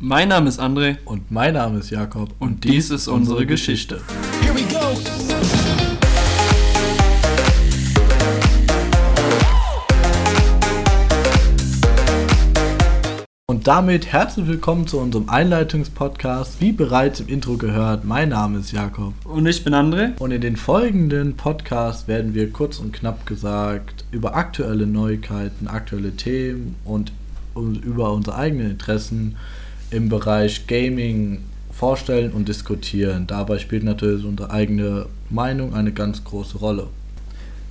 Mein Name ist André. Und mein Name ist Jakob. Und, und dies ist unsere Geschichte. Here we go. Und damit herzlich willkommen zu unserem Einleitungspodcast. Wie bereits im Intro gehört, mein Name ist Jakob. Und ich bin André. Und in den folgenden Podcasts werden wir kurz und knapp gesagt über aktuelle Neuigkeiten, aktuelle Themen und über unsere eigenen Interessen im Bereich Gaming vorstellen und diskutieren. Dabei spielt natürlich unsere eigene Meinung eine ganz große Rolle.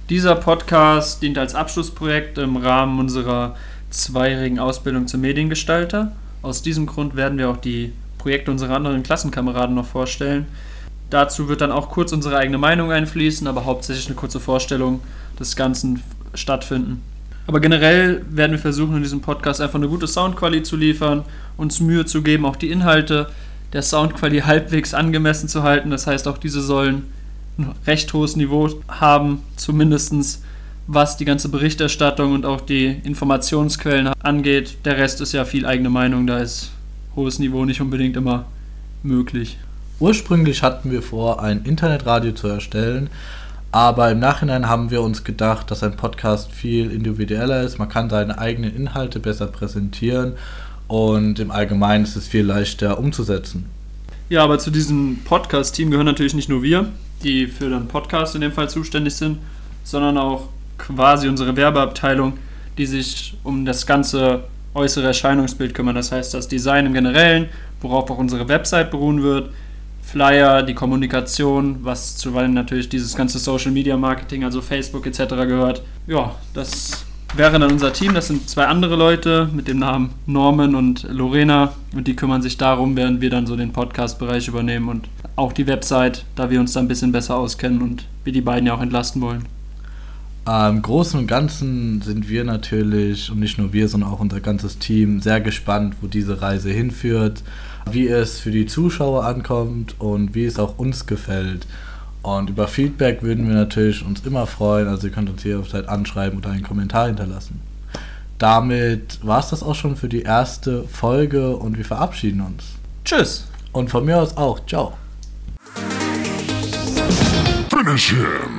Dieser Podcast dient als Abschlussprojekt im Rahmen unserer zweijährigen Ausbildung zum Mediengestalter. Aus diesem Grund werden wir auch die Projekte unserer anderen Klassenkameraden noch vorstellen. Dazu wird dann auch kurz unsere eigene Meinung einfließen, aber hauptsächlich eine kurze Vorstellung des Ganzen stattfinden. Aber generell werden wir versuchen, in diesem Podcast einfach eine gute Soundqualität zu liefern, uns Mühe zu geben, auch die Inhalte der Soundqualität halbwegs angemessen zu halten. Das heißt, auch diese sollen ein recht hohes Niveau haben, zumindest was die ganze Berichterstattung und auch die Informationsquellen angeht. Der Rest ist ja viel eigene Meinung, da ist hohes Niveau nicht unbedingt immer möglich. Ursprünglich hatten wir vor, ein Internetradio zu erstellen, aber im Nachhinein haben wir uns gedacht, dass ein Podcast viel individueller ist. Man kann seine eigenen Inhalte besser präsentieren und im Allgemeinen ist es viel leichter umzusetzen. Ja, aber zu diesem Podcast-Team gehören natürlich nicht nur wir, die für den Podcast in dem Fall zuständig sind, sondern auch quasi unsere Werbeabteilung, die sich um das ganze äußere Erscheinungsbild kümmern. Das heißt, das Design im Generellen, worauf auch unsere Website beruhen wird, Flyer, die Kommunikation, was zuweilen natürlich dieses ganze Social Media Marketing, also Facebook etc. gehört. Ja, das wäre dann unser Team. Das sind zwei andere Leute mit dem Namen Norman und Lorena und die kümmern sich darum, während wir dann so den Podcast-Bereich übernehmen und auch die Website, da wir uns da ein bisschen besser auskennen und wir die beiden ja auch entlasten wollen. Im Großen und Ganzen sind wir natürlich, und nicht nur wir, sondern auch unser ganzes Team, sehr gespannt, wo diese Reise hinführt, wie es für die Zuschauer ankommt und wie es auch uns gefällt. Und über Feedback würden wir natürlich uns immer freuen, also ihr könnt uns jederzeit anschreiben oder einen Kommentar hinterlassen. Damit war es das auch schon für die erste Folge und wir verabschieden uns. Tschüss. Und von mir aus auch. Ciao. Finish him.